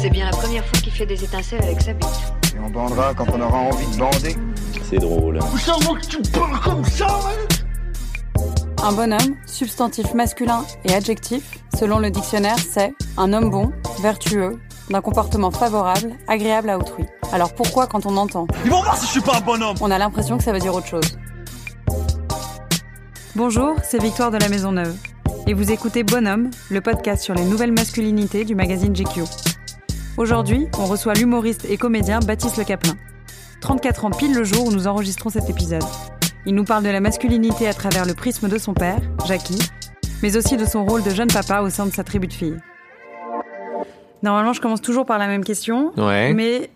C'est bien la première fois qu'il fait des étincelles avec sa bite. Et on bandera quand on aura envie de bander. C'est drôle. Un bonhomme, substantif masculin et adjectif, selon le dictionnaire, c'est un homme bon, vertueux, d'un comportement favorable, agréable à autrui. Alors pourquoi quand on entend? Ils vont voir si je suis pas un bonhomme On a l'impression que ça veut dire autre chose. Bonjour, c'est Victoire de la Maison Neuve. Et vous écoutez Bonhomme, le podcast sur les nouvelles masculinités du magazine GQ. Aujourd'hui, on reçoit l'humoriste et comédien Baptiste Le Caplin. 34 ans pile le jour où nous enregistrons cet épisode. Il nous parle de la masculinité à travers le prisme de son père, Jackie, mais aussi de son rôle de jeune papa au sein de sa tribu de filles. Normalement, je commence toujours par la même question. Ouais. Mais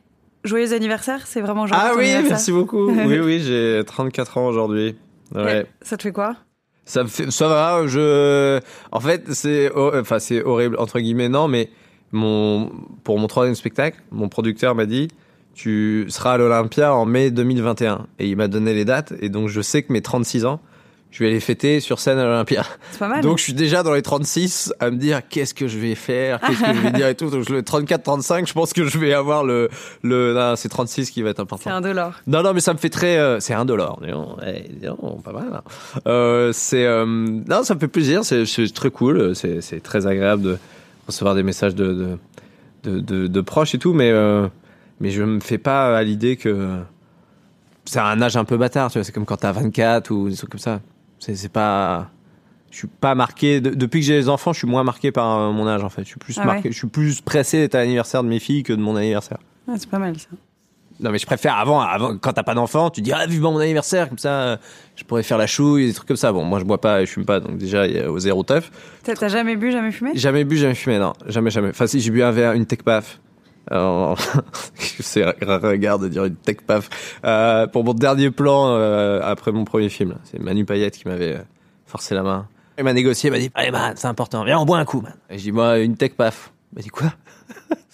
joyeux anniversaire, c'est vraiment joyeux Ah oui, merci beaucoup. Oui, oui, j'ai 34 ans aujourd'hui. Ouais. Ça te fait quoi? Ça me fait, ça va, je, en fait, c'est, enfin, c'est horrible, entre guillemets, non, mais mon, pour mon troisième spectacle, mon producteur m'a dit, tu seras à l'Olympia en mai 2021. Et il m'a donné les dates, et donc je sais que mes 36 ans, je vais les fêter sur scène à l'Olympia. C'est pas mal. Donc je suis déjà dans les 36 à me dire qu'est-ce que je vais faire, qu'est-ce que je vais dire et tout? Donc le 34-35, je pense que je vais avoir le, le, non, c'est 36 qui va être important. c'est un dollar. Non, non, mais ça me fait très. euh, c'est un dollar. Eh, donc, pas mal. hein. Euh, c'est. euh, non, ça me fait plaisir. C'est très cool. C'est très agréable de recevoir des messages de de, de, proches et tout, mais euh, mais je me fais pas à l'idée que c'est un âge un peu bâtard. Tu vois, c'est comme quand t'as 24 ou des trucs comme ça. C'est c'est pas. Je suis pas marqué de- depuis que j'ai les enfants. Je suis moins marqué par euh, mon âge en fait. Je suis plus Ah marqué. ouais Je suis plus pressé d'être à l'anniversaire de mes filles que de mon anniversaire. Ah, c'est pas mal ça. Non mais je préfère avant, avant quand t'as pas d'enfant, tu dis ah vivement mon anniversaire comme ça, euh, je pourrais faire la chouille, des trucs comme ça. Bon moi je bois pas et je fume pas donc déjà il y a au zéro teuf. T'as jamais bu, jamais fumé? Jamais bu, jamais fumé, non jamais jamais. Enfin si j'ai bu un verre, une tech paf. C'est un regard de dire une tech paf euh, pour mon dernier plan euh, après mon premier film. C'est Manu Payette qui m'avait forcé la main. Il m'a négocié, il m'a dit allez man c'est important, viens on boit un coup man. Et je dis moi une tech paf. Il m'a dit quoi?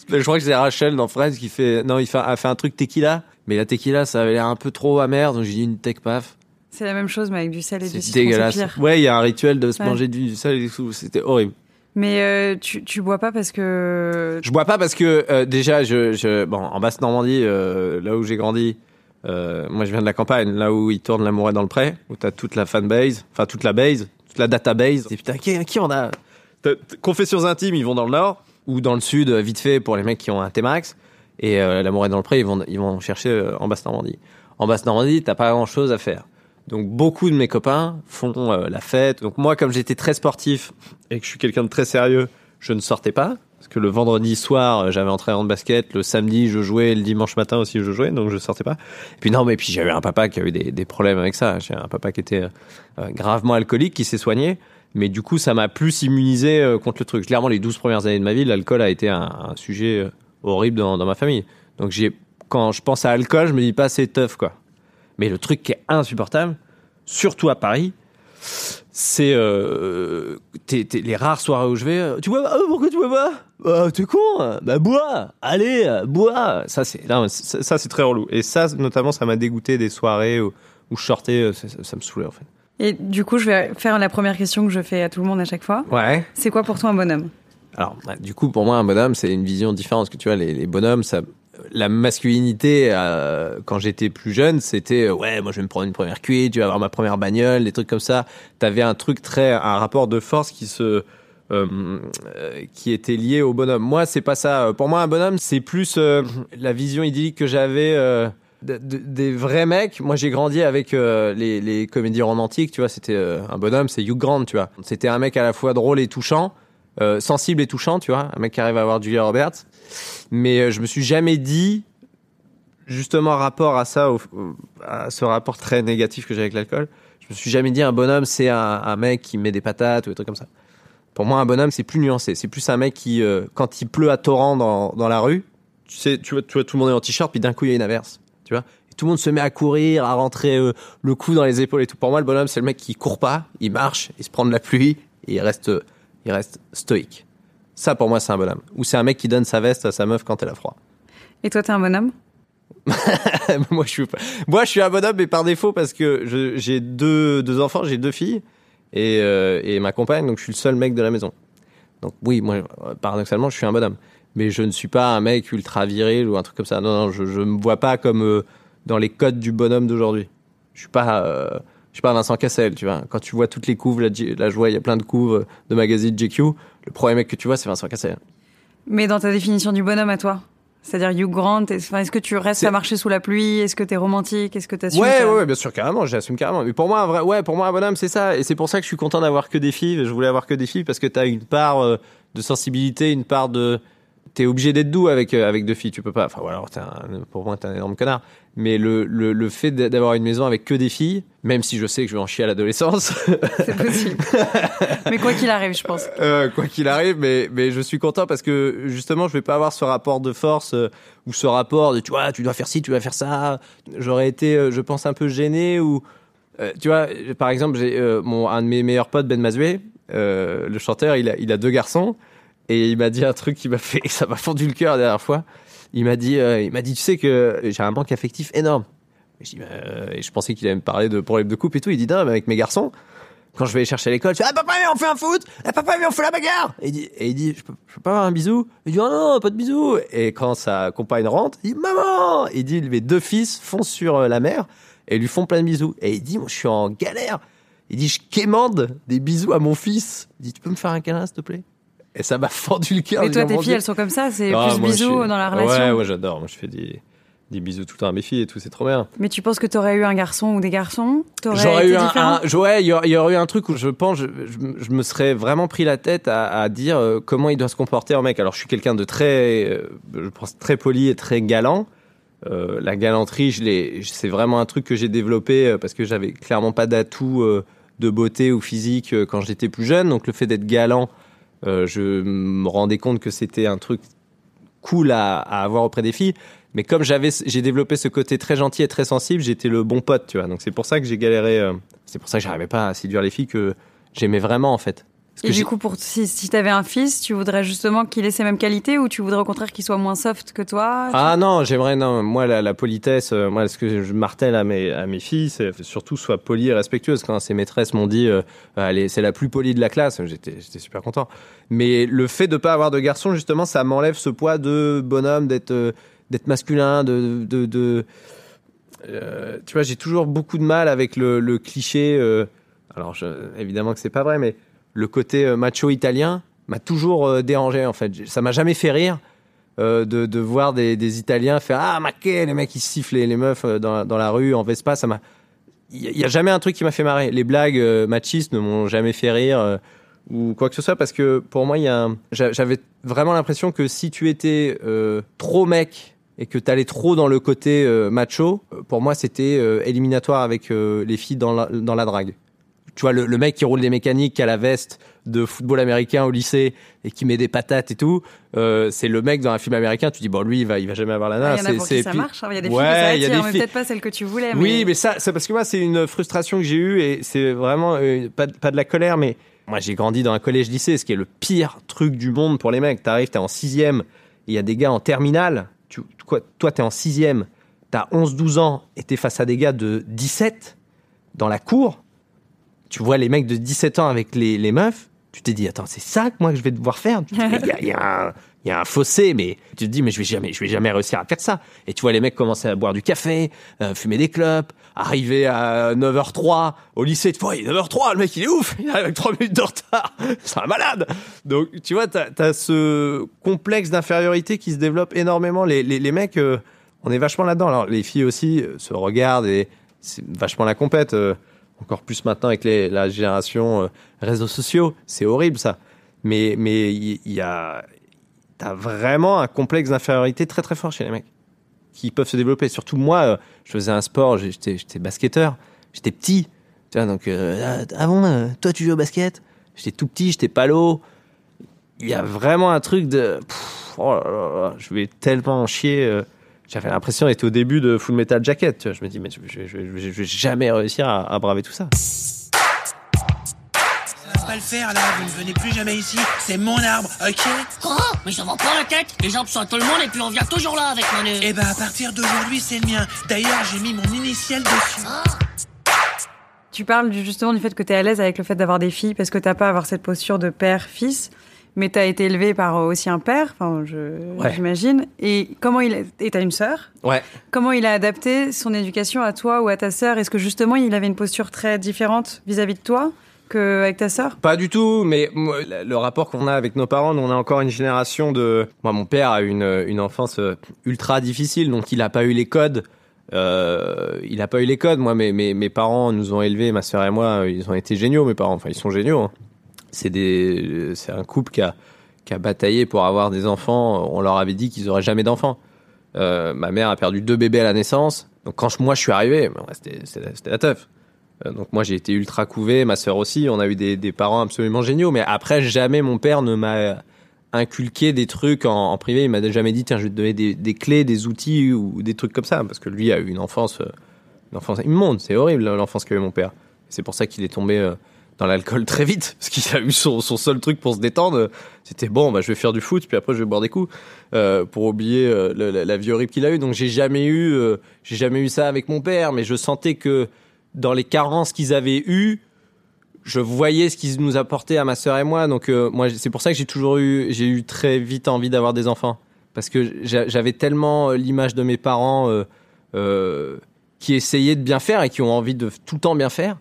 Je crois que c'est Rachel dans Friends qui fait non il fait, a fait un truc tequila. Mais la tequila ça avait l'air un peu trop amer donc j'ai dit une tech paf. C'est la même chose mais avec du sel et du citron, c'est dégueulasse. pire. ouais il y a un rituel de se Ouais. manger du sel et du sous c'était horrible. Mais euh, tu, tu bois pas parce que je bois pas parce que euh, déjà je, je bon en basse Normandie euh, là où j'ai grandi moi je viens de la campagne là où ils tournent l'amour est dans le pré où t'as toute la fanbase enfin toute la base toute la database. Et putain qui, qui on a? Confessions intimes ils vont dans le nord ou dans le sud vite fait pour les mecs qui ont un T-Max et euh, l'amour dans le pré ils vont ils vont chercher euh, en basse Normandie en basse Normandie t'as pas grand chose à faire donc beaucoup de mes copains font euh, la fête. Donc moi, comme j'étais très sportif et que je suis quelqu'un de très sérieux, je ne sortais pas. Parce que le vendredi soir, euh, j'avais entraînement de basket. Le samedi, je jouais. Le dimanche matin aussi, je jouais. Donc je sortais pas. Et puis non, mais puis j'avais un papa qui a eu des, des problèmes avec ça. J'ai un papa qui était gravement alcoolique, qui s'est soigné. Mais du coup, ça m'a plus immunisé euh, contre le truc. Clairement, les 12 premières années de ma vie, l'alcool a été un, sujet euh, horrible dans, ma famille. Donc j'ai, quand je pense à alcool, je me dis pas c'est tough, quoi. Mais le truc qui est insupportable, surtout à Paris, c'est euh, les rares soirées où je vais. Tu bois pas? Ah, Pourquoi tu bois pas? Bah, T'es con. Bah bois Allez, bois Ça, c'est c'est très relou. Et ça, notamment, ça m'a dégoûté des soirées où, je sortais. Ça, ça- ça me saoulait, en fait. Et du coup, je vais faire la première question que je fais à tout le monde à chaque fois. Ouais. C'est quoi pour toi un bonhomme? Alors, bah, du coup, pour moi, un bonhomme, c'est une vision différente. Parce que tu vois, les, les bonhommes, ça, la masculinité, euh, quand j'étais plus jeune, c'était euh, ouais, moi je vais me prendre une première cuite, je vais avoir ma première bagnole, des trucs comme ça. T'avais un truc très, un rapport de force qui se, euh, qui était lié au bonhomme. Moi, c'est pas ça. Pour moi, un bonhomme, c'est plus la vision idyllique que j'avais. De- de- des vrais mecs, moi j'ai grandi avec euh, les, comédies romantiques, tu vois, c'était euh, un bonhomme, c'est Hugh Grant, tu vois. C'était un mec à la fois drôle et touchant, euh, sensible et touchant, tu vois, un mec qui arrive à avoir Julia Roberts. Mais je me suis jamais dit, justement rapport à ça, au- à ce rapport très négatif que j'ai avec l'alcool, je me suis jamais dit un bonhomme c'est un, mec qui met des patates ou des trucs comme ça. Pour moi, un bonhomme c'est plus nuancé. C'est plus un mec qui, quand il pleut à torrent dans, dans la rue, tu sais, tu vois, tout le monde est en t-shirt, puis d'un coup il y a une averse, tu vois. Et tout le monde se met à courir, à rentrer euh, le cou dans les épaules et tout. Pour moi, le bonhomme c'est le mec qui court pas, il marche, il se prend de la pluie et il reste, il reste stoïque. Ça, pour moi, c'est un bonhomme. Ou c'est un mec qui donne sa veste à sa meuf quand elle a froid. Et toi, t'es un bonhomme? Moi, je suis pas... moi, je suis un bonhomme, mais par défaut parce que j'ai deux, deux enfants, j'ai deux filles et, euh, et ma compagne, donc je suis le seul mec de la maison. Donc oui, moi, euh, paradoxalement, je suis un bonhomme, mais je ne suis pas un mec ultra viril ou un truc comme ça. Non, non, je, je me vois pas comme euh, dans les codes du bonhomme d'aujourd'hui. Je suis pas, euh, je suis pas Vincent Cassel, tu vois. Quand tu vois toutes les couves, là, J- là je vois, il y a plein de couves de magazines GQ. Le premier mec que tu vois, c'est Vincent Cassel. Mais dans ta définition du bonhomme à toi C'est-à-dire Hugh Grant, est- est-ce que tu restes à marcher sous la pluie? Est-ce que t'es romantique? Est-ce que t'assumes Ouais, ta- ouais, ouais, bien sûr, carrément, j'assume carrément. Mais pour moi, un vrai, ouais, pour moi, un bonhomme, c'est ça. Et c'est pour ça que je suis content d'avoir que des filles. Je voulais avoir que des filles parce que t'as une part euh, de sensibilité, une part de. T'es obligé d'être doux avec, euh, avec deux filles. Tu peux pas. Enfin, voilà, t'es un- pour moi, t'es un énorme connard. Mais le, le, le fait d'a- d'avoir une maison avec que des filles, même si je sais que je vais en chier à l'adolescence, C'est possible. Mais quoi qu'il arrive, je pense. euh, quoi qu'il arrive, mais, mais je suis content parce que justement, je vais pas avoir ce rapport de force euh, ou ce rapport de tu vois, tu dois faire ci, tu dois faire ça. J'aurais été, euh, je pense, un peu gêné ou tu vois, par exemple, j'ai mon un de mes meilleurs potes, Ben Mazoué, le chanteur, il a, il a deux garçons et il m'a dit un truc qui m'a fait, ça m'a fendu le cœur la dernière fois. Il m'a dit, euh, il m'a dit, tu sais que j'ai un manque affectif énorme. Dis, euh, et je pensais qu'il allait me parler de problèmes de couple et tout. Il dit, non, mais avec mes garçons, quand je vais les chercher à l'école, je fais, ah papa, viens, on fait un foot, ah papa, viens, on fait la bagarre. Et il dit, je, peux, je peux pas avoir un bisou? Il dit, oh non, pas de bisou. Et quand sa compagne rentre, il dit, maman Il dit, mes deux fils foncent sur euh, la mère et lui font plein de bisous. Et il dit, moi, je suis en galère. Il dit, je quémande des bisous à mon fils. Il dit, tu peux me faire un câlin, s'il te plaît? Et ça m'a fendu le cœur. Mais toi, tes filles, elles sont comme ça C'est Ah, plus bisous suis- dans la relation Ouais, ouais, j'adore. Moi, je fais des, des bisous tout le temps à mes filles et tout, c'est trop bien. Mais tu penses que t'aurais eu un garçon ou des garçons? J'aurais eu un, un- ouais, il y, y aurait eu un truc où je pense, je, je- je me serais vraiment pris la tête à, à dire euh, comment il doit se comporter en mec. Alors, je suis quelqu'un de très, euh, je pense très poli et très galant. Euh, la galanterie, je c'est vraiment un truc que j'ai développé parce que j'avais clairement pas d'atout euh, de beauté ou physique quand j'étais plus jeune. Donc, le fait d'être galant, euh, je me rendais compte que c'était un truc cool à, avoir auprès des filles. Mais comme j'avais, j'ai développé ce côté très gentil et très sensible, j'étais le bon pote, tu vois. Donc c'est pour ça que j'ai galéré. euh, c'est pour ça que j'arrivais pas à séduire les filles que j'aimais vraiment en fait. Et du coup, pour, si, si t'avais un fils, tu voudrais justement qu'il ait ces mêmes qualités ou tu voudrais au contraire qu'il soit moins soft que toi ah non, j'aimerais non. Moi la, la politesse, euh, moi ce que je martèle à mes à mes filles, c'est surtout soit polie et respectueuse. Quand ces maîtresses m'ont dit, euh, est- c'est la plus polie de la classe, j'étais j'étais super content. Mais le fait de pas avoir de garçon, justement, ça m'enlève ce poids de bonhomme, d'être euh, d'être masculin, de de, de euh, tu vois, j'ai toujours beaucoup de mal avec le, le cliché. alors, je- évidemment que c'est pas vrai, mais le côté euh, macho italien m'a toujours euh, dérangé en fait. Ça m'a jamais fait rire euh, de, voir des, Italiens faire ah maquet, les mecs qui sifflent les, les meufs dans, la rue en Vespa. Ça m'a. Il y, a- jamais un truc qui m'a fait marrer. Les blagues machistes ne m'ont jamais fait rire. ou quoi que ce soit parce que pour moi j'avais vraiment l'impression que si tu étais trop mec et que tu allais trop dans le côté macho pour moi c'était éliminatoire avec les filles dans la, dans la drague tu vois le, le mec qui roule des mécaniques qui a la veste de football américain au lycée et qui met des patates et tout euh, c'est le mec dans un film américain tu dis bon lui il va il va jamais avoir la nana Il y en a pour qui ça marche, hein. il y a des Ouais, attire, des mais peut-être pas celle que tu voulais. oui, mais ça, c'est parce que moi, c'est une frustration que j'ai eue et c'est vraiment euh, pas, de- pas de la colère, mais moi, j'ai grandi dans un collège-lycée, ce qui est le pire truc du monde pour les mecs. T'arrives, t'es en sixième, il y a des gars en terminale. Tu, quoi, toi, t'es en sixième, t'as 11-12 ans et t'es face à des gars de 17 dans la cour. Tu vois les mecs de 17 ans avec les, les meufs. Tu t'es dit, attends, c'est ça que moi que je vais devoir faire? Il y y y a un fossé, mais tu te dis, mais je vais jamais, je vais jamais réussir à faire ça. Et tu vois les mecs commencer à boire du café, euh, fumer des clopes, arriver à 9h03 au lycée. Tu vois, il est 9h03, le mec il est ouf, il arrive avec 3 minutes de retard. C'est un malade. Donc tu vois, t'as as ce complexe d'infériorité qui se développe énormément. Les, les, les mecs, euh, on est vachement là-dedans. Alors les filles aussi euh, se regardent et c'est vachement la compète. Encore plus maintenant avec la génération euh, réseaux sociaux. C'est horrible ça. Mais mais il y, a t'as vraiment un complexe d'infériorité très très fort chez les mecs qui peuvent se développer. Surtout moi, euh, je faisais un sport, j'étais, j'étais basketteur, j'étais petit. Tu vois, donc, euh, ah bon, euh, toi tu joues au basket? J'étais tout petit, j'étais palo. Il y a vraiment un truc de. pff, oh là là, je vais tellement en chier. J'avais l'impression d'être au début de Full Metal Jacket. Tu vois. Je me dis, mais je, je- je- je- je vais jamais réussir à, à braver tout ça. Ça va pas le faire là, vous ne venez plus jamais ici, c'est mon arbre, ok? Quoi Mais ça va pas la tête Les arbres sont à tout le monde et puis on vient toujours là avec mon nez. Eh ben à partir d'aujourd'hui c'est le mien. D'ailleurs j'ai mis mon initiale dessus. Tu parles justement du fait que tu es à l'aise avec le fait d'avoir des filles parce que t'as pas à avoir cette posture de père-fils, mais tu as été élevé par euh, aussi un père, enfin, je- Ouais. j'imagine. Et comment il a- et t'as une sœur Ouais. Comment il a adapté son éducation à toi ou à ta sœur? Est-ce que justement il avait une posture très différente vis-à-vis de toi qu'avec ta sœur? Pas du tout, mais moi, le rapport qu'on a avec nos parents, on a encore une génération de. Moi, mon père a une, une enfance euh, ultra difficile, donc il n'a pas eu les codes. Euh, il n'a pas eu les codes. Moi, mes, mes, mes parents nous ont élevés, ma sœur et moi, ils ont été géniaux, mes parents. Enfin, ils sont géniaux. hein. C'est c'est un couple qui a, qui a bataillé pour avoir des enfants. On leur avait dit qu'ils auraient jamais d'enfants. Euh, ma mère a perdu deux bébés à la naissance. Donc quand je- moi je suis arrivé, c'était la- teuf. Euh, donc moi j'ai été ultra couvé, ma sœur aussi. On a eu des, des parents absolument géniaux. Mais après jamais mon père ne m'a inculqué des trucs en, en privé. Il m'a jamais dit tiens je vais te donner des, clés, des outils ou des trucs comme ça parce que lui a eu une enfance, euh, une enfance immonde. C'est horrible l'enfance qu'avait mon père. C'est pour ça qu'il est tombé dans l'alcool très vite parce qu'il a eu son, seul truc pour se détendre. C'était bon bah je vais faire du foot puis après je vais boire des coups euh, pour oublier euh, la, la vie horrible qu'il a eu. Donc j'ai jamais eu, euh, j'ai jamais eu ça avec mon père, mais je sentais que dans les carences qu'ils avaient eues, je voyais ce qu'ils nous apportaient à ma sœur et moi. Donc moi, c'est pour ça que j'ai toujours eu, j'ai eu très vite envie d'avoir des enfants parce que j'a- j'avais tellement l'image de mes parents qui essayaient de bien faire et qui ont envie de tout le temps bien faire.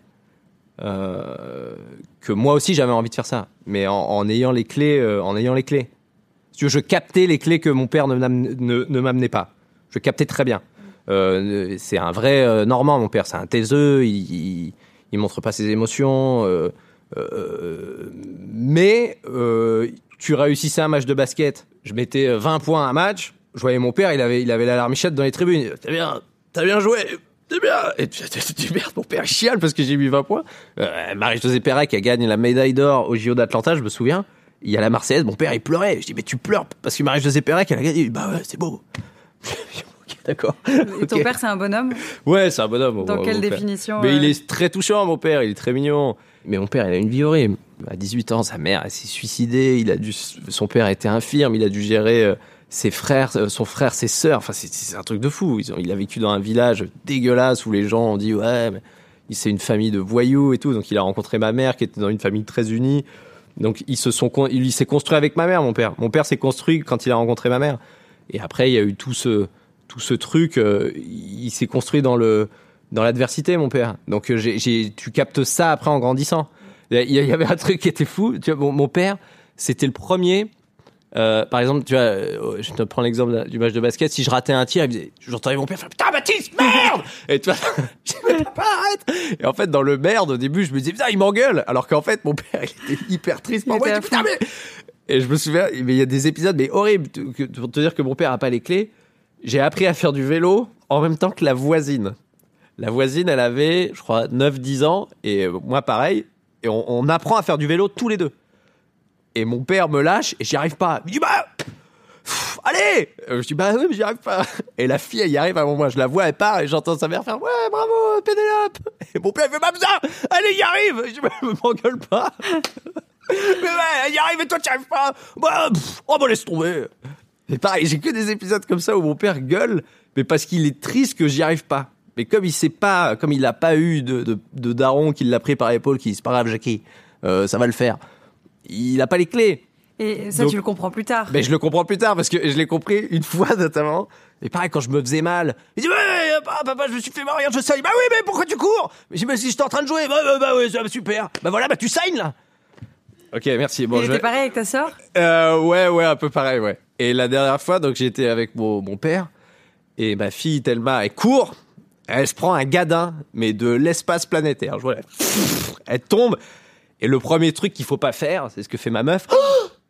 Euh, que moi aussi j'avais envie de faire ça, mais en, ayant les clés, euh, en ayant les clés. Veux, je captais les clés que mon père ne, ne, m'amenait pas. Je captais très bien. Euh, c'est un vrai euh, Normand, mon père. C'est un taiseux. Il, il, il montre pas ses émotions. euh, euh, mais euh, tu réussissais un match de basket. Je mettais euh, 20 points à match. Je voyais mon père. Il avait, il avait la larmichette dans les tribunes. T'as bien, t'as bien joué. T'as bien. Et tu tu- merde, mon père chiale parce que j'ai mis 20 points. Euh, Marie-Josée Perret qui a gagné la médaille d'or au JO d'Atlanta, je me souviens. Il y a la Marseillaise, mon père il pleurait. Je dis mais tu pleures parce que Marie-Josée Perret qui a gagné. Dit, Bah ouais, c'est beau. D'accord. Et ton père, c'est un bonhomme? Ouais, c'est un bonhomme. Dans quelle définition Mais euh, il est très touchant, mon père. Il est très mignon. Mais mon père, il a une vie horrible. À 18 ans, sa mère, elle s'est suicidée. Il a dû, son père était infirme. Il a dû gérer euh, ses frères, euh, son frère, ses sœurs. Enfin, c'est, un truc de fou. Ils ont- il a vécu dans un village dégueulasse où les gens ont dit ouais, mais c'est une famille de voyous et tout. Donc, il a rencontré ma mère qui était dans une famille très unie. Donc, ils se sont, il s'est construit avec ma mère, mon père. Mon père s'est construit quand il a rencontré ma mère. Et après, il y a eu tout ce, tout ce truc. euh, il s'est construit dans le, dans l'adversité, mon père. Donc, euh, j'ai, tu captes ça après en grandissant. Il y, avait un truc qui était fou. Tu vois, mon père, c'était le premier. Euh, par exemple, tu vois, euh, je te prends l'exemple du match de basket. Si je ratais un tir, j'entendais mon père faire putain Baptiste, merde Et tu vois, je pas arrête. Et en fait, dans le merde, au début, je me disais putain, il m'engueule. Alors qu'en fait, mon père, il était hyper triste. Pour moi. dit, putain, mais et je me souviens, mais il y a des épisodes mais horribles pour te dire que mon père a pas les clés. J'ai appris à faire du vélo en même temps que la voisine. La voisine, elle avait, je crois, 9-10 ans et moi pareil. Et on, on apprend à faire du vélo tous les deux. Et mon père me lâche et j'y arrive pas. Il me dit bah pff, allez Euh, Je dis bah oui mais j'y arrive pas. Et la fille elle y arrive avant moi. Je la vois elle part et j'entends sa mère faire ouais bravo Pénélope. Et mon père il fait pas besoin. Allez y arrive. Je dis bah m'engueule pas. Mais ouais, elle y arrive et toi tu arrives pas. Bah, pff, oh bah laisse tomber. C'est pareil, j'ai que des épisodes comme ça où mon père gueule, mais parce qu'il est triste que j'y arrive pas. Mais comme il sait pas, comme il a pas eu de, de, de daron qui l'a pris par l'épaule, qui dit c'est pas grave Jackie, euh, ça va le faire. Il a pas les clés. Et ça, Donc- tu le comprends plus tard. Mais je le comprends plus tard parce que je l'ai compris une fois notamment. Et pareil, quand je me faisais mal, il dit, ouais, papa, papa, je me suis fait mal, regarde, je saigne. Bah oui, mais pourquoi tu cours? Mais je dis, mais si j'étais en train de jouer, bah, bah, bah ouais, ça, super. Bah voilà, bah tu saignes, là. Ok, merci. Bon, Et je vais- pareil avec ta sœur? Euh, ouais, ouais, un peu pareil, ouais. Et la dernière fois, donc j'étais avec mon, mon père et ma fille Thelma, elle court, elle se prend un gadin, mais de l'espace planétaire. Je vois, elle, elle tombe. Et le premier truc qu'il faut pas faire, c'est ce que fait ma meuf.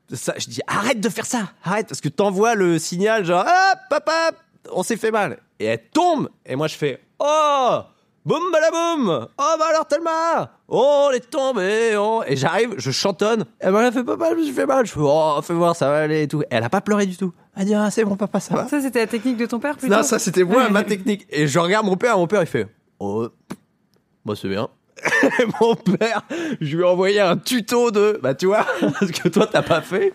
Oh ça, je dis arrête de faire ça, arrête parce que t'envoies le signal genre ah papa on s'est fait mal. Et elle tombe, et moi je fais Oh Boum balaboum Oh bah alors Thelma Oh, on est tombé oh. Et j'arrive, je chantonne. Elle m'a fait pas mal, je me suis fait mal. Je fais Oh, fais voir, ça va aller et tout. Et elle a pas pleuré du tout. Elle dit Ah, c'est bon, papa, ça va. Ça, c'était la technique de ton père plutôt Non, ça c'était moi, ma technique. Et je regarde mon père, mon père il fait Oh, bah c'est bien. Mon père, je lui ai envoyé un tuto de, bah tu vois, parce que toi t'as pas fait.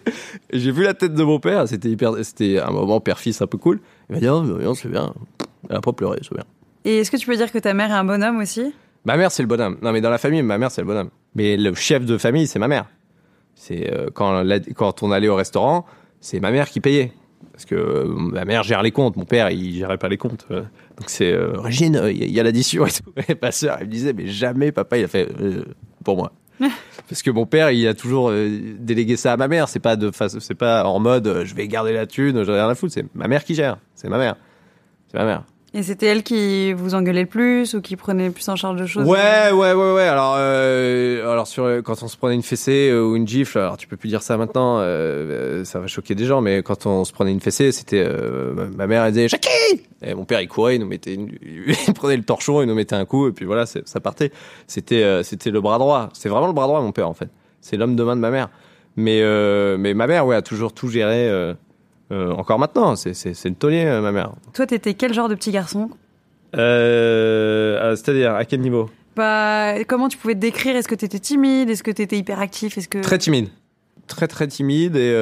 J'ai vu la tête de mon père, c'était hyper, c'était un moment père-fils un peu cool. Il m'a dit, oh, non, c'est bien. Elle a pas pleuré, c'est bien. Et est-ce que tu peux dire que ta mère est un bonhomme aussi? Ma mère, c'est le bonhomme. Non, mais dans la famille, ma mère, c'est le bonhomme. Mais le chef de famille, c'est ma mère. C'est euh, quand, la- quand on allait au restaurant, c'est ma mère qui payait. Parce que euh, ma mère gère les comptes, mon père, il gérait pas les comptes. euh. Donc c'est euh, Régine, euh, il y, a- l'addition et tout. Et ma sœur, elle me disait, mais jamais papa, il a fait euh, pour moi. Parce que mon père, il a toujours euh, délégué ça à ma mère. C'est pas de c'est pas en mode, je vais garder la thune, j'en ai rien à foutre. C'est ma mère qui gère. C'est ma mère. C'est ma mère. Et c'était elle qui vous engueulait le plus ou qui prenait le plus en charge de choses? Ouais, ouais, ouais, ouais. Alors, euh, alors quand on se prenait une fessée euh, ou une gifle, alors tu peux plus dire ça maintenant, euh, ça va choquer des gens, mais quand on se prenait une fessée, c'était ma- mère elle disait Jackie Et mon père il courait, il nous mettait, il prenait le torchon, il nous mettait un coup, et puis voilà, ça partait. C'était, c'était le bras droit. C'est vraiment le bras droit, mon père en fait. C'est l'homme de main de ma mère. Mais, mais ma mère, ouais, a toujours tout géré. Euh, encore maintenant, c'est, le taulier, euh, ma mère. Toi, t'étais quel genre de petit garçon? Euh, c'est-à-dire à quel niveau? Bah, comment tu pouvais te décrire? Est-ce que t'étais timide? Est-ce que t'étais hyperactif? Est-ce que Très timide. Très très timide et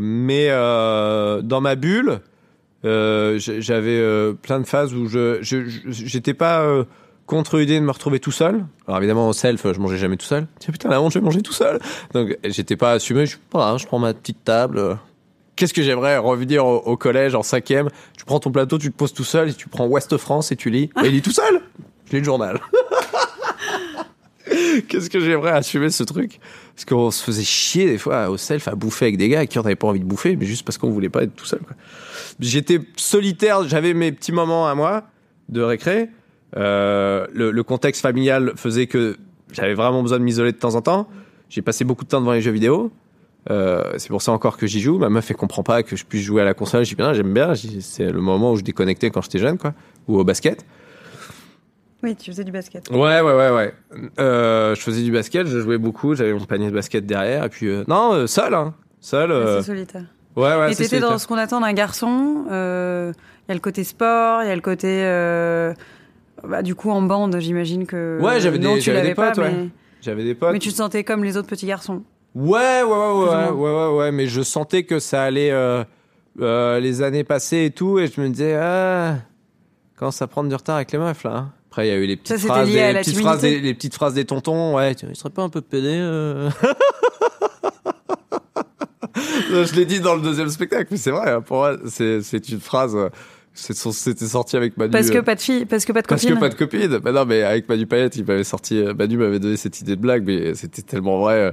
mais dans ma bulle, j'avais plein de phases où je j'étais pas contre l'idée de me retrouver tout seul. Alors évidemment au self, je mangeais jamais tout seul. Tiens putain la honte, je vais manger tout seul. Donc j'étais pas assumé. Je, voilà, je prends ma petite table. Qu'est-ce que j'aimerais revenir au, au collège en cinquième? Tu prends ton plateau, tu te poses tout seul et tu prends Ouest France et tu lis. Et il lit tout seul. Je lis le journal. Qu'est-ce que j'aimerais assumer ce truc? Parce qu'on se faisait chier des fois au self à bouffer avec des gars qui on n'avait pas envie de bouffer, mais juste parce qu'on voulait pas être tout seul. J'étais solitaire, j'avais mes petits moments à moi de récré. Euh, le contexte familial faisait que j'avais vraiment besoin de m'isoler de temps en temps. J'ai passé beaucoup de temps devant les jeux vidéo. Euh, c'est pour ça encore que j'y joue. Ma meuf, elle comprend pas que je puisse jouer à la console. Je dis bien, j'aime bien. C'est le moment où je déconnectais quand j'étais jeune, quoi. Ou au basket. Oui, tu faisais du basket. Ouais, ouais, ouais, ouais. Euh, je faisais du basket, je jouais beaucoup, j'avais mon panier de basket derrière, et puis euh, non, seul, hein, seul. euh, C'est solitaire. ouais, ouais, Et c'est t'étais dans ce qu'on attend d'un garçon. Il y a le côté sport, il y a le côté. bah, du coup, en bande, j'imagine que. Ouais, j'avais des- des potes, pas, ouais. mais... J'avais des potes. mais tu te sentais comme les autres petits garçons. Ouais, ouais, ouais, ouais, ouais, ouais, ouais, mais je sentais que ça allait euh, euh, les années passées et tout, et je me disais, ah, commence à prendre du retard avec les meufs là. hein. Après, il y a eu les petites Ça, phrases, des, les petites phrases, des, timidité. les petites phrases des tontons. Ouais, tu il serait pas un peu pédé euh Je l'ai dit dans le deuxième spectacle, mais c'est vrai. hein, Pour moi, c'est c'est une phrase. C'était sorti avec Manu. Parce que euh, pas de fille, parce que pas de parce copine. que pas de copine. Bah non, mais avec Manu Payette, il m'avait sorti. euh, Manu m'avait donné cette idée de blague, mais c'était tellement vrai. euh,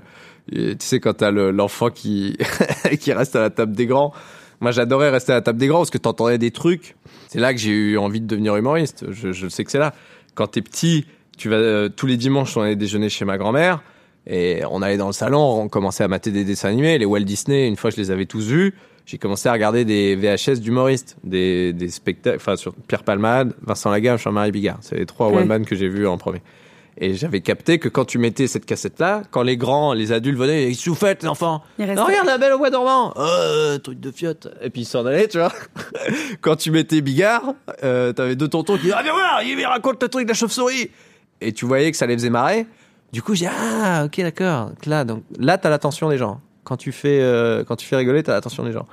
et tu sais, quand t'as le- l'enfant qui qui reste à la table des grands. Moi, j'adorais rester à la table des grands parce que t'entendais des trucs. C'est là que j'ai eu envie de devenir humoriste. Je, je sais que c'est là. Quand t'es petit, tu vas euh, tous les dimanches, on allait déjeuner chez ma grand-mère et on allait dans le salon, on commençait à mater des dessins animés, les Walt Disney. Une fois, je les avais tous vus. J'ai commencé à regarder des VHS d'humoristes, des, des spectacles, enfin sur Pierre Palmade, Vincent Lagaffe, Jean-Marie Bigard. C'est les trois Ouais. one man que j'ai vus en premier. Et j'avais capté que quand tu mettais cette cassette-là, quand les grands, les adultes venaient, ils faites, les enfants Non, regarde la belle au bois dormant Euh, truc de fiotte Et puis ils s'en allaient, tu vois. quand tu mettais Bigard, euh, t'avais deux tontons qui disaient Ah, viens voir, il raconte le truc de la chauve-souris Et tu voyais que ça les faisait marrer. Du coup, j'ai dit, Ah, ok, d'accord. Là, donc, là t'as l'attention des gens. Quand tu fais, euh, quand tu fais rigoler, t'as l'attention des gens.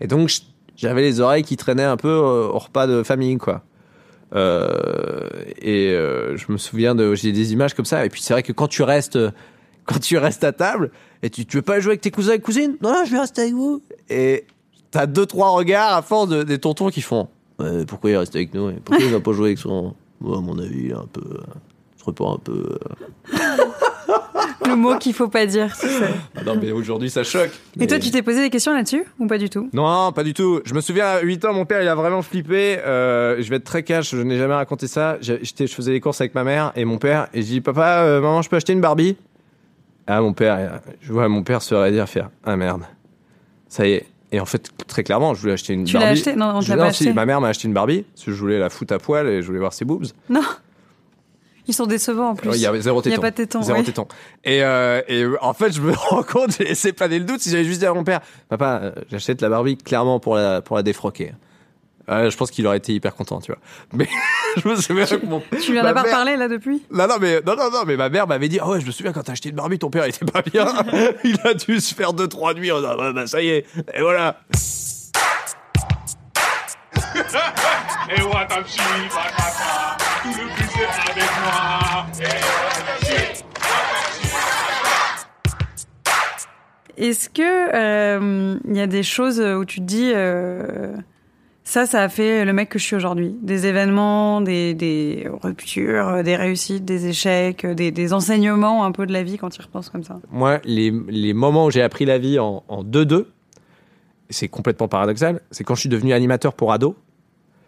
Et donc, j'avais les oreilles qui traînaient un peu euh, au repas de famille, quoi. Euh, et euh, je me souviens de j'ai des images comme ça. Et puis c'est vrai que quand tu restes quand tu restes à table et tu, tu veux pas jouer avec tes cousins et cousines? Non non je vais rester avec vous. Et t'as deux trois regards à force de, des tontons qui font pourquoi il reste avec nous? Pourquoi il va pas jouer avec son Moi, à mon avis un peu pas un peu Le mot qu'il faut pas dire. tu sais. Ah non mais aujourd'hui ça choque Et toi, tu t'es posé des questions là-dessus ou pas du tout? Non, pas du tout. Je me souviens, à 8 ans, mon père, il a vraiment flippé. Euh, je vais être très cash, je n'ai jamais raconté ça. J'étais, je faisais les courses avec ma mère et mon père, et je dis, papa, euh, maman, je peux acheter une Barbie? Ah, mon père, je vois mon père se dire faire, ah merde. Ça y est, Et en fait, très clairement, je voulais acheter une Tu l'as Barbie. acheté? Non, on Je- l'a pas si, acheté. ma mère m'a acheté une Barbie parce que je voulais la foutre à poil et je voulais voir ses boobs. Non. Ils sont décevants en plus. Il y avait zéro Il y a téton. pas de téton, Zéro oui. téton. Et, euh, et en fait, je me rends compte, j'ai laissé planer le doute si j'avais juste dit à mon père, papa, euh, j'achète la Barbie clairement pour la, pour la défroquer. Euh, je pense qu'il aurait été hyper content, tu vois. Mais je me souviens que mon. Tu lui en as pas reparlé là depuis? Non, non, mais, non, non, non, mais ma mère m'avait dit, ah ouais, je me souviens quand t'as acheté une Barbie, ton père il était pas bien. il a dû se faire deux, trois nuits en disant, ouais, bah, ça y est. Et voilà. Et Watachi, Watata, Est-ce que euh, il y a des choses où tu te dis euh, ça, ça a fait le mec que je suis aujourd'hui? Des événements, des, ruptures, des réussites, des échecs, des, enseignements un peu de la vie quand tu repenses comme ça? Moi, les, les moments où j'ai appris la vie en 2-2, c'est complètement paradoxal, c'est quand je suis devenu animateur pour ados.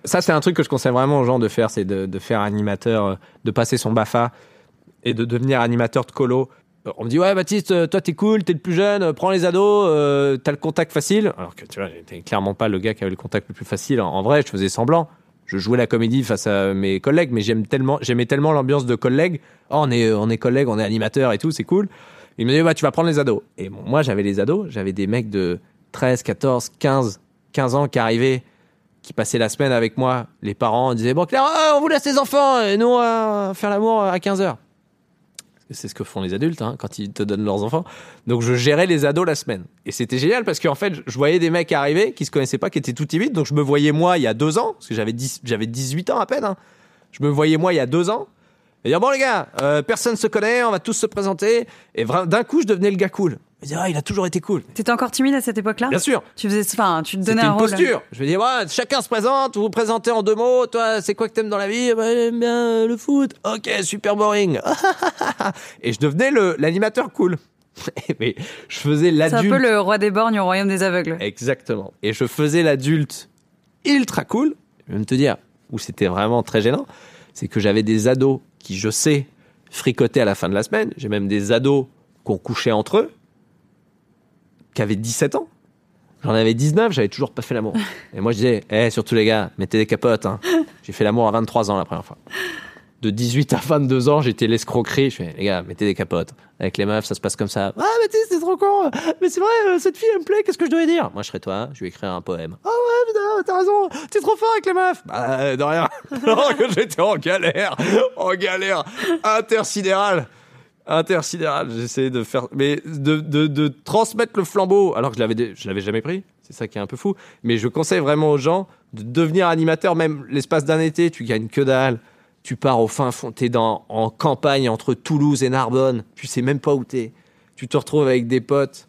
Ça, c'est un truc que je conseille vraiment aux gens de faire, c'est de, faire animateur, euh, de passer son BAFA et de devenir animateur de colo. Euh, On me dit, ouais, Baptiste, euh, toi, t'es cool, t'es le plus jeune, prends les ados, t'as le contact facile. Alors que, tu vois, j'étais clairement pas le gars qui avait le contact le plus facile. En, vrai, je faisais semblant. Je jouais la comédie face à mes collègues, mais j'aime tellement, j'aimais tellement l'ambiance de collègues. Oh, on est, on est collègues, on est animateurs et tout, c'est cool. Il me dit, bah, tu vas prendre les ados. Et moi, j'avais les ados, j'avais des mecs de 13, 14, 15, 15 ans qui arrivaient, qui passaient la semaine avec moi. Les parents disaient, bon, Claire, euh, on vous laisse les enfants, et nous, va faire l'amour à 15 heures. C'est ce que font les adultes hein, quand ils te donnent leurs enfants. Donc je gérais les ados la semaine. Et c'était génial parce qu'en fait, je voyais des mecs arriver qui se connaissaient pas, qui étaient tout timides. Donc je me voyais moi il y a deux ans, parce que j'avais 10 j'avais 18 ans à peine. hein. Je me voyais moi il y a deux ans. Et dire, bon les gars, euh, personne se connaît, on va tous se présenter. Et d'un coup, je devenais le gars cool. Je me disais, ah, il a toujours été cool. T'étais encore timide à cette époque-là? Bien sûr. Tu faisais, enfin, tu te donnais un une rôle. posture. Je me dis, ouais, chacun se présente, vous vous présentez en deux mots. Toi, c'est quoi que t'aimes dans la vie? Bah, J'aime bien le foot. Ok, super boring. Et je devenais l'animateur cool. Mais je faisais C'est un l'adulte. peu le roi des borgnes au royaume des aveugles. Exactement. Et je faisais l'adulte ultra cool. Je vais même te dire, où c'était vraiment très gênant, c'est que j'avais des ados qui, je sais, fricotaient à la fin de la semaine. J'ai même des ados qui ont couché entre eux, qui avaient 17 ans. J'en avais 19, j'avais toujours pas fait l'amour. Et moi, je disais, eh, surtout les gars, mettez des capotes. hein. J'ai fait l'amour à 23 ans la première fois. De 18 à 22 ans, j'étais l'escroquerie. Je fais, les gars, mettez des capotes. Avec les meufs, ça se passe comme ça. Ah, mais tu sais, c'est trop con. Mais c'est vrai, euh, cette fille, elle me plaît. Qu'est-ce que je dois dire? Moi, je serais toi. Je lui écrire un poème. Ah ouais, putain, t'as raison. T'es trop fort avec les meufs. Bah, euh, de rien. Alors que j'étais en galère. En galère intersidérale. Intersidérale. J'essayais de faire, mais de, de, de transmettre le flambeau. Alors que je l'avais, je l'avais jamais pris. C'est ça qui est un peu fou. Mais je conseille vraiment aux gens de devenir animateur, même l'espace d'un été. Tu gagnes que dalle. Tu pars au fin fond, t'es dans, en campagne entre Toulouse et Narbonne, tu sais même pas où t'es. Tu te retrouves avec des potes.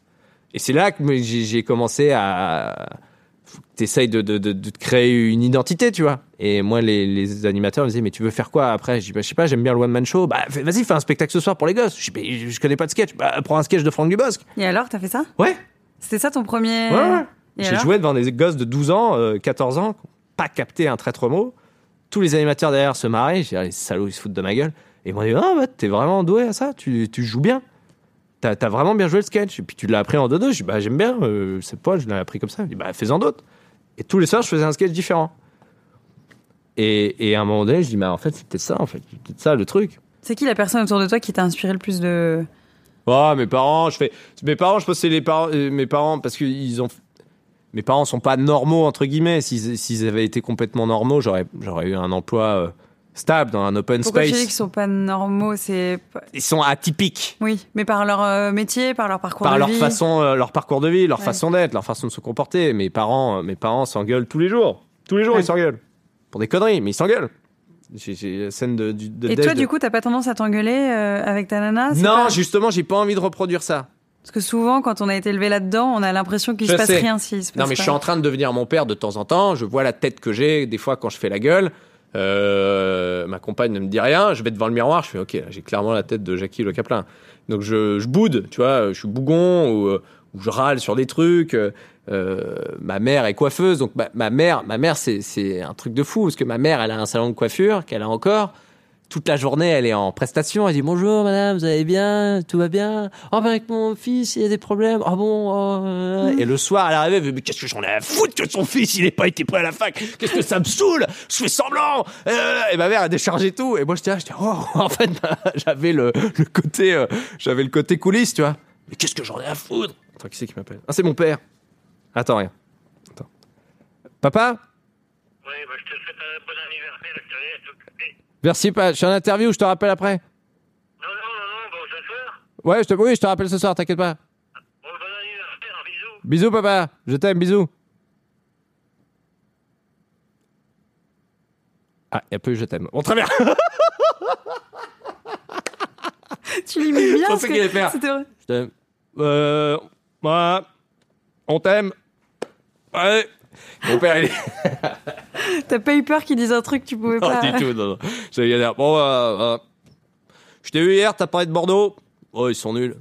Et c'est là que j'ai commencé à. T'essayes de, de, de, de te créer une identité, tu vois. Et moi, les, les animateurs me disaient, mais tu veux faire quoi après? Je dis, bah, je sais pas, j'aime bien le one-man show. Bah, vas-y, fais un spectacle ce soir pour les gosses. Je dis, je connais pas de sketch. Bah, prends un sketch de Franck Dubosc. Et alors, t'as fait ça? Ouais. C'était ça ton premier. Ouais, ouais. J'ai joué devant des gosses de 12 ans, euh, 14 ans, pas capté un traître mot. Tous les animateurs derrière se marraient. J'ai dit, ah, les salauds, ils se foutent de ma gueule. Et ils m'ont dit, ah, bah, t'es vraiment doué à ça, tu, tu joues bien. T'as as vraiment bien joué le sketch. Et puis tu l'as appris en deux-deux. Je dis, bah, j'aime bien, euh, c'est pas, je l'ai appris comme ça. Il dit, bah, fais-en d'autres. Et tous les soirs, je faisais un sketch différent. Et, et à un moment donné, je dis, bah, en fait, peut-être ça, en fait. Peut-être ça le truc. C'est qui la personne autour de toi qui t'a inspiré le plus de. Oh, mes parents, je fais. Mes parents, je pense que c'est les parents, euh, mes parents, parce qu'ils ont. Mes parents sont pas normaux, entre guillemets. S'ils avaient été complètement normaux, j'aurais, j'aurais eu un emploi euh, stable dans un open Pourquoi tu dis space. qu'ils sont pas normaux C'est. Ils sont atypiques Oui, mais par leur euh, métier, par leur parcours par de leur vie. façon, euh, leur parcours de vie, leur Ouais. façon d'être, leur façon de se comporter. Mes parents, euh, mes parents s'engueulent tous les jours. Tous les jours, Ouais. ils s'engueulent. Pour des conneries, mais ils s'engueulent. J'ai, la scène de, de Et toi, de- du coup, t'as pas tendance à t'engueuler avec ta nana Non, pas- justement, j'ai pas envie de reproduire ça. Parce que souvent, quand on a été élevé là-dedans, on a l'impression qu'il Je se passe sais. rien s'il se passe Non, mais je suis en train de devenir mon père de temps en temps. Je vois la tête que j'ai des fois quand je fais la gueule. Euh, ma compagne ne me dit rien. Je vais devant le miroir. Je fais OK, j'ai clairement la tête de Jackie Le Caplin. Donc je, je boude, tu vois. Je suis bougon ou, euh, ou je râle sur des trucs. Euh, ma mère est coiffeuse, donc ma, ma mère, ma mère, c'est un truc de fou parce que ma mère, elle a un salon de coiffure qu'elle a encore toute la journée, elle est en prestation. Elle dit bonjour madame, vous allez bien, tout va bien? Oh ben avec mon fils, il y a des problèmes. Ah bon. oh. Et le soir, elle arrivait, elle mais qu'est-ce que j'en ai à foutre que son fils il ait pas été pris à la fac? Qu'est-ce que ça me saoule? Je fais semblant. Euh, et ma mère a déchargé tout. Et moi j'étais là, j'étais oh en fait bah, j'avais le, le côté, euh, j'avais le côté coulisses, tu vois. Mais qu'est-ce que j'en ai à foutre? Attends, qui c'est qui m'appelle? Ah c'est mon père. Attends rien. Attends. Papa? Oui, bah, je te souhaite un bon anniversaire, je te laisse t'occuper. Merci, pas. Je suis en interview, je te rappelle après. Non, non, non, non, bon, ce soir. Ouais, je te, oui, je te rappelle ce soir, t'inquiète pas. Bon, bon anniversaire, bisous. Bisous, papa. Je t'aime, bisous. Ah, il y a peu, je t'aime. Bon, très bien. Tu l'imites bien. Je pensais qu'il allait faire. Je t'aime. Euh, moi, on t'aime. Ouais. Mon père, il est. T'as pas eu peur qu'ils disent un truc que tu pouvais Non, pas. du tout, non, non. Galère. Bon, euh, euh, je t'ai vu hier, t'as parlé de Bordeaux. Oh, ils sont nuls.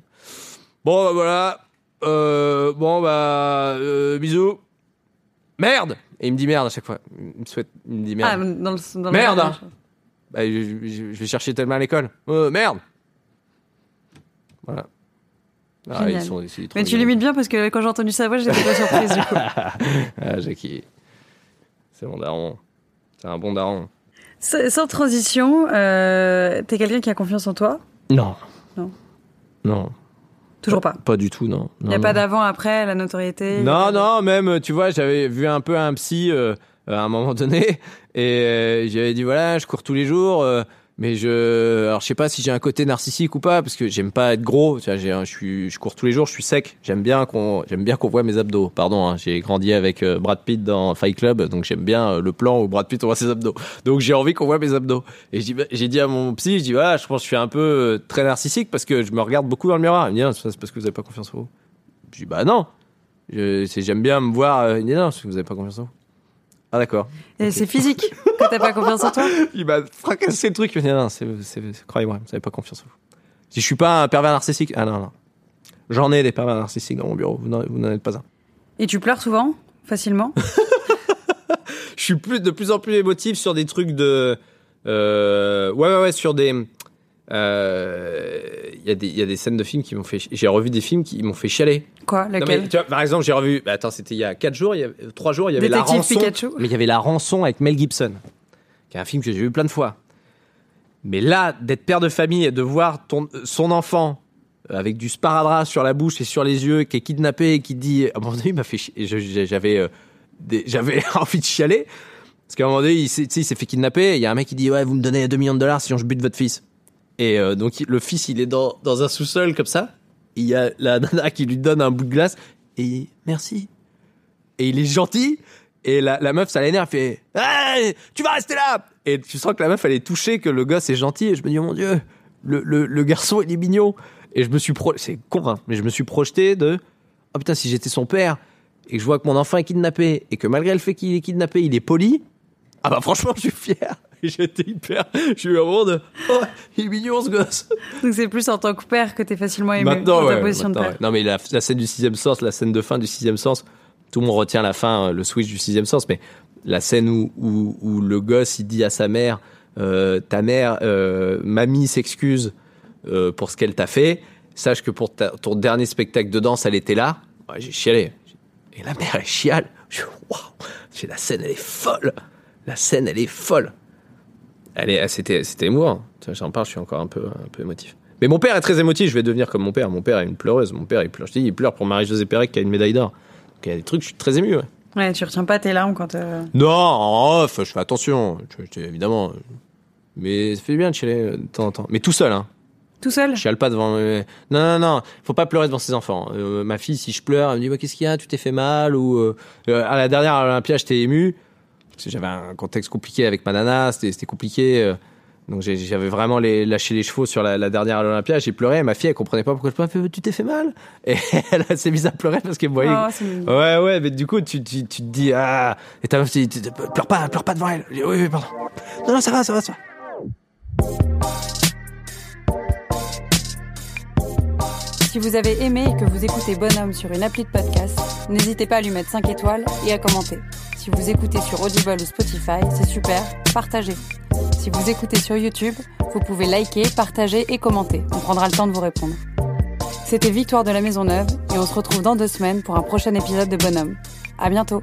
Bon, bah, voilà. Euh, bon, bah, euh, bisous. Merde Et il me dit merde à chaque fois. Il me souhaite, il me dit Ah, merde. dans le, dans le Merde. mariage. Bah, je, je- je vais chercher tellement à l'école. Euh, merde Voilà. Ah, ils sont, ils Mais tu l'imites bien parce que quand j'ai entendu sa voix, j'étais pas surprise du coup. Ah, Jackie. C'est mon daron. C'est un bon daron. Sans transition, euh, t'es quelqu'un qui a confiance en toi? Non. Non. Non. Toujours pas. Pas du tout, non. Il n'y a Non, pas d'avant, après, la notoriété? Non, non, même, tu vois, j'avais vu un peu un psy euh, à un moment donné et euh, j'avais dit voilà, je cours tous les jours, euh, mais je, alors je sais pas si j'ai un côté narcissique ou pas parce que j'aime pas être gros. Je suis, je cours tous les jours, je suis sec. J'aime bien qu'on, j'aime bien qu'on voit mes abdos. Pardon, hein, j'ai grandi avec euh, Brad Pitt dans Fight Club, donc j'aime bien euh, le plan où Brad Pitt voit ses abdos. Donc j'ai envie qu'on voit mes abdos. Et j'ai, dit à mon psy, je dis voilà, je pense que je suis un peu euh, très narcissique parce que je me regarde beaucoup dans le miroir. Il me dit Ah, c'est parce que vous avez pas confiance en vous. Je dis bah non. J'aime bien me voir. Il dit non, parce que vous avez pas confiance en vous. Ah d'accord. Et c'est physique que t'as pas confiance en toi Il m'a fracassé le truc. Il m'a dit non, c'est- croyez-moi, vous avez pas confiance en vous. Si je suis pas un pervers narcissique. Ah non, non. J'en ai des pervers narcissiques dans mon bureau. Vous n'en, êtes pas un. Et tu pleures souvent Facilement? Je suis plus, de plus en plus émotif sur des trucs de. Euh, ouais, ouais, ouais, sur des. euh, Il y, a des- il y a des scènes de films qui m'ont fait. J'ai revu des films qui m'ont fait chialer. Quoi Non, Lequel mais, tu vois, par exemple, j'ai revu. bah, attends, c'était il y a 4 jours, il y a 3 jours, il y avait la rançon. Pikachu Mais il y avait la rançon avec Mel Gibson, qui est un film que j'ai vu plein de fois. Mais là, d'être père de famille et de voir ton, son enfant euh, avec du sparadrap sur la bouche et sur les yeux, qui est kidnappé et qui dit, à un moment donné, il m'a fait, chi- et je- je- j'avais, euh, j'avais envie de chialer. Parce qu'à un moment donné, il s'est, il fait kidnapper. Il y a un mec qui dit, ouais, vous me donnez 2 millions de dollars si on je bute votre fils. Et euh, donc il- le fils, il est dans, dans un sous-sol comme ça. Il y a la nana qui lui donne un bout de glace et il merci. Et il est gentil. Et la, la meuf, ça l'énerve, fait Hey, Tu vas rester là Et tu sens que la meuf, elle est touchée, que le gosse est gentil. Et je me dis Oh mon Dieu, le, le, le garçon, il est mignon. Et je me suis pro... C'est con, hein, mais je me suis projeté de Oh putain, si j'étais son père et que je vois que mon enfant est kidnappé et que malgré le fait qu'il est kidnappé, il est poli. Ah bah franchement, je suis fier. J'étais hyper. Je suis vraiment de Oh, il est mignon ce gosse. Donc c'est plus en tant que père que t'es facilement ému Maintenant, dans ta ouais, position de père. ouais. Non, mais la, la scène du sixième sens, la scène de fin du sixième sens, tout le monde retient la fin, euh, le switch du sixième sens, mais la scène où, où, où le gosse, il dit à sa mère, euh, ta mère, euh, mamie s'excuse euh, pour ce qu'elle t'a fait, sache que pour ta- ton dernier spectacle de danse, elle était là. Ouais, j'ai chialé. Et la mère, elle chiale. Je waouh, c'est la scène, elle est folle. La scène, elle est folle. Elle est, c'était, c'était émouvant. J'en parle, je suis encore un peu, un peu émotif. Mais mon père est très émotif, je vais devenir comme mon père. Mon père est une pleureuse. Mon père, il pleure. Je dis, il pleure pour Marie-Josée Pérec qui a une médaille d'or. Donc il y a des trucs, je suis très ému. ouais. Ouais, tu retiens pas tes larmes quand euh, Non, en off, je fais attention. Je- je- évidemment. Mais ça fait bien de chialer euh, de temps en temps. Mais tout seul, hein. tout seul? Je chiale pas devant. euh, Non, non, non. Faut pas pleurer devant ses enfants. Euh, ma fille, si je pleure, elle me dit, qu'est-ce qu'il y a? Tu t'es fait mal? Ou euh, à la dernière à l'Olympia, j'étais ému. J'avais un contexte compliqué avec ma nana. C'était compliqué. euh, donc j'avais vraiment les, lâché les chevaux sur la, la dernière à l'Olympia. J'ai pleuré. Ma fille, elle comprenait pas pourquoi je pleurais. Tu t'es fait mal? Et elle s'est mise à pleurer parce qu'elle me voyait. Oh. Ouais, ouais, mais du coup, tu, tu, tu te dis, ah, et ta meuf dit, pleure pas, pleure pas devant elle. Oui, oui, pardon. Non, non, ça va, ça va, ça va. Si vous avez aimé et que vous écoutez Bonhomme sur une appli de podcast, n'hésitez pas à lui mettre 5 étoiles et à commenter. Si vous écoutez sur Audible ou Spotify, c'est super, partagez. Si vous écoutez sur YouTube, vous pouvez liker, partager et commenter. On prendra le temps de vous répondre. C'était Victoire de la Maisonneuve et on se retrouve dans deux semaines pour un prochain épisode de Bonhomme. À bientôt.